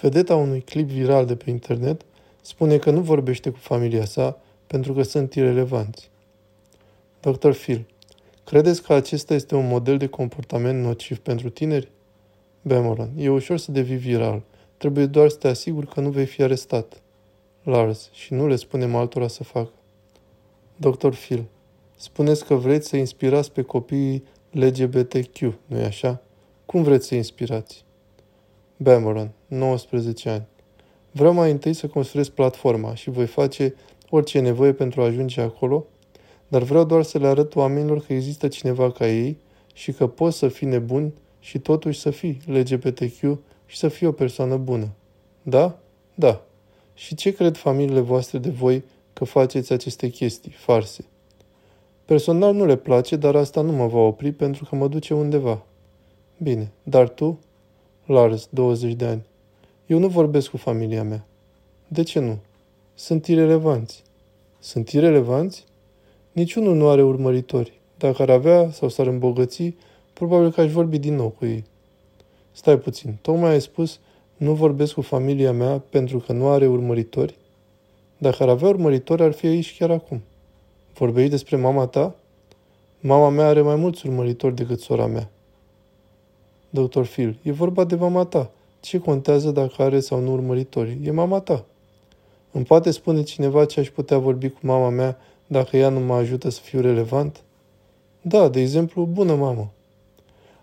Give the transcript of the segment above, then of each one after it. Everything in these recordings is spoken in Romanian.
Vedeta unui clip viral de pe internet spune că nu vorbește cu familia sa pentru că sunt irelevanți. Dr. Phil, credeți că acesta este un model de comportament nociv pentru tineri? Bemoran, e ușor să devii viral. Trebuie doar să te asiguri că nu vei fi arestat. Lars, și nu le spunem altora să facă. Dr. Phil, spuneți că vreți să inspirați pe copiii LGBTQ, nu-i așa? Cum vreți să inspirați? Bemoran, 19 ani. Vreau mai întâi să construiesc platforma și voi face orice e nevoie pentru a ajunge acolo, dar vreau doar să le arăt oamenilor că există cineva ca ei și că poți să fii nebun și totuși să fii LGBTQ și să fii o persoană bună. Da? Da. Și ce cred familiile voastre de voi că faceți aceste chestii, farse? Personal nu le place, dar asta nu mă va opri pentru că mă duce undeva. Bine, dar tu? Lars, 20 de ani. Eu nu vorbesc cu familia mea. De ce nu? Sunt irelevanți. Sunt irelevanți? Niciunul nu are urmăritori. Dacă ar avea sau s-ar îmbogăți, probabil că aș vorbi din nou cu ei. Stai puțin, tocmai ai spus, nu vorbesc cu familia mea pentru că nu are urmăritori? Dacă ar avea urmăritori, ar fi aici chiar acum. Vorbești despre mama ta? Mama mea are mai mulți urmăritori decât sora mea. Dr. Phil, e vorba de mama ta. Ce contează dacă are sau nu urmăritori? E mama ta. Îmi poate spune cineva ce aș putea vorbi cu mama mea dacă ea nu mă ajută să fiu relevant? Da, de exemplu, bună mamă.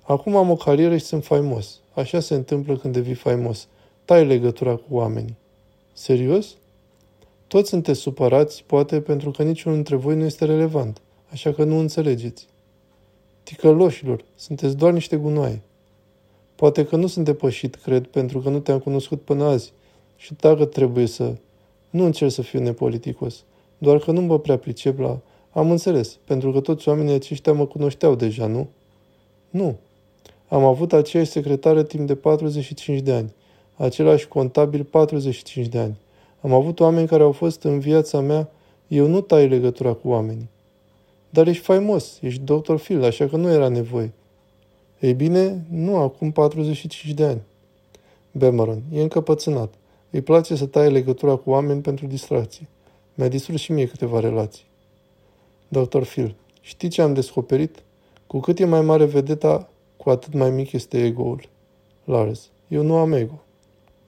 Acum am o carieră și sunt faimos. Așa se întâmplă când devii faimos. Tai legătura cu oamenii. Serios? Toți sunteți supărați, poate pentru că niciunul dintre voi nu este relevant, așa că nu înțelegeți. Ticăloșilor, sunteți doar niște gunoaie. Poate că nu sunt depășit, cred, pentru că nu te-am cunoscut până azi. Și dacă trebuie să... Nu încerc să fiu nepoliticos, doar că nu mă prea pricep la... Am înțeles, pentru că toți oamenii aceștia mă cunoșteau deja, nu? Nu. Am avut aceeași secretară timp de 45 de ani, același contabil 45 de ani. Am avut oameni care au fost în viața mea, eu nu tai legătura cu oamenii. Dar ești faimos, ești doctor Phil, așa că nu era nevoie. Ei bine, nu acum 45 de ani. Bemeron e încăpățânat. Îi place să taie legătura cu oameni pentru distracție. Mi-a distrus și mie câteva relații. Dr. Phil, știi ce am descoperit? Cu cât e mai mare vedeta, cu atât mai mic este ego-ul. Lars, eu nu am ego.